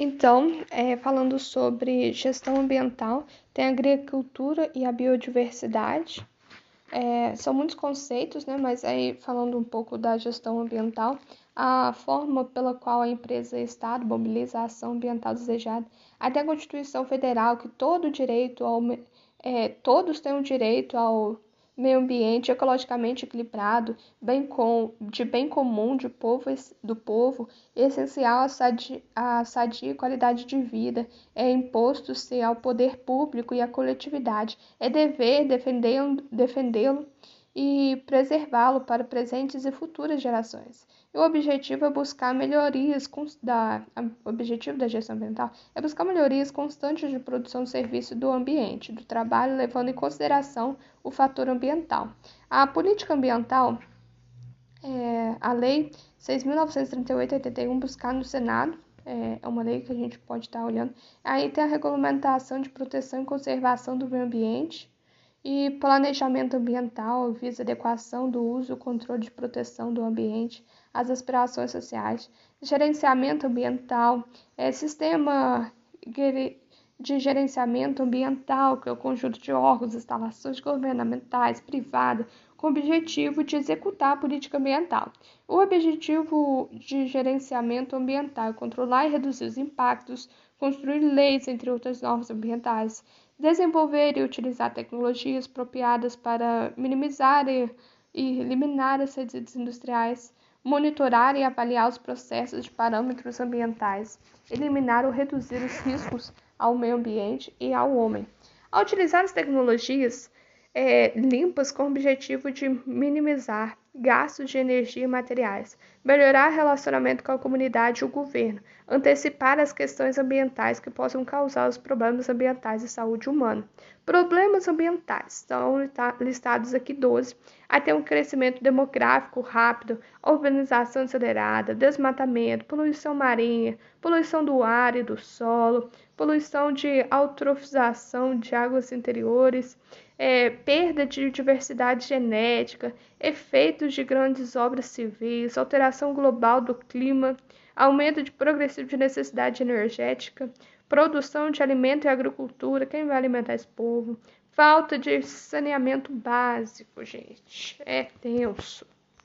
Então, é, falando sobre gestão ambiental, tem a agricultura e a biodiversidade. É, são muitos conceitos, né? Mas aí falando um pouco da gestão ambiental, a forma pela qual a empresa e Estado mobiliza a ação ambiental desejada, até a Constituição Federal que todo direito ao, é, todos têm o direito ao meio ambiente ecologicamente equilibrado, bem com, de bem comum de povo, do povo, essencial à sadia, à sadia qualidade de vida, é imposto-se ao poder público e à coletividade, é dever defendê-lo defendê e preservá-lo para presentes e futuras gerações. E o objetivo é buscar melhorias da o objetivo da gestão ambiental é buscar melhorias constantes de produção de serviço do ambiente, do trabalho, levando em consideração o fator ambiental. A política ambiental é, a lei 6.938/81 buscar no Senado é, é uma lei que a gente pode estar olhando. Aí tem a regulamentação de proteção e conservação do meio ambiente, e planejamento ambiental visa adequação do uso controle de proteção do ambiente às aspirações sociais. Gerenciamento ambiental é sistema de gerenciamento ambiental, que é o conjunto de órgãos, instalações governamentais, privadas, com o objetivo de executar a política ambiental. O objetivo de gerenciamento ambiental é controlar e reduzir os impactos, construir leis, entre outras normas ambientais, desenvolver e utilizar tecnologias apropriadas para minimizar e, eliminar as resíduos industriais, monitorar e avaliar os processos de parâmetros ambientais, eliminar ou reduzir os riscos ao meio ambiente e ao homem. Ao utilizar as tecnologias é, limpas com o objetivo de minimizar gastos de energia e materiais, melhorar relacionamento com a comunidade e o governo, antecipar as questões ambientais que possam causar os problemas ambientais e saúde humana. Problemas ambientais estão listados aqui 12, até um crescimento demográfico rápido, urbanização acelerada, desmatamento, poluição marinha, poluição do ar e do solo, poluição de eutrofização de águas interiores, é, perda de diversidade genética, efeitos de grandes obras civis, alteração global do clima, aumento de progressivo de necessidade energética, produção de alimento e agricultura, quem vai alimentar esse povo? Falta de saneamento básico, gente. É tenso.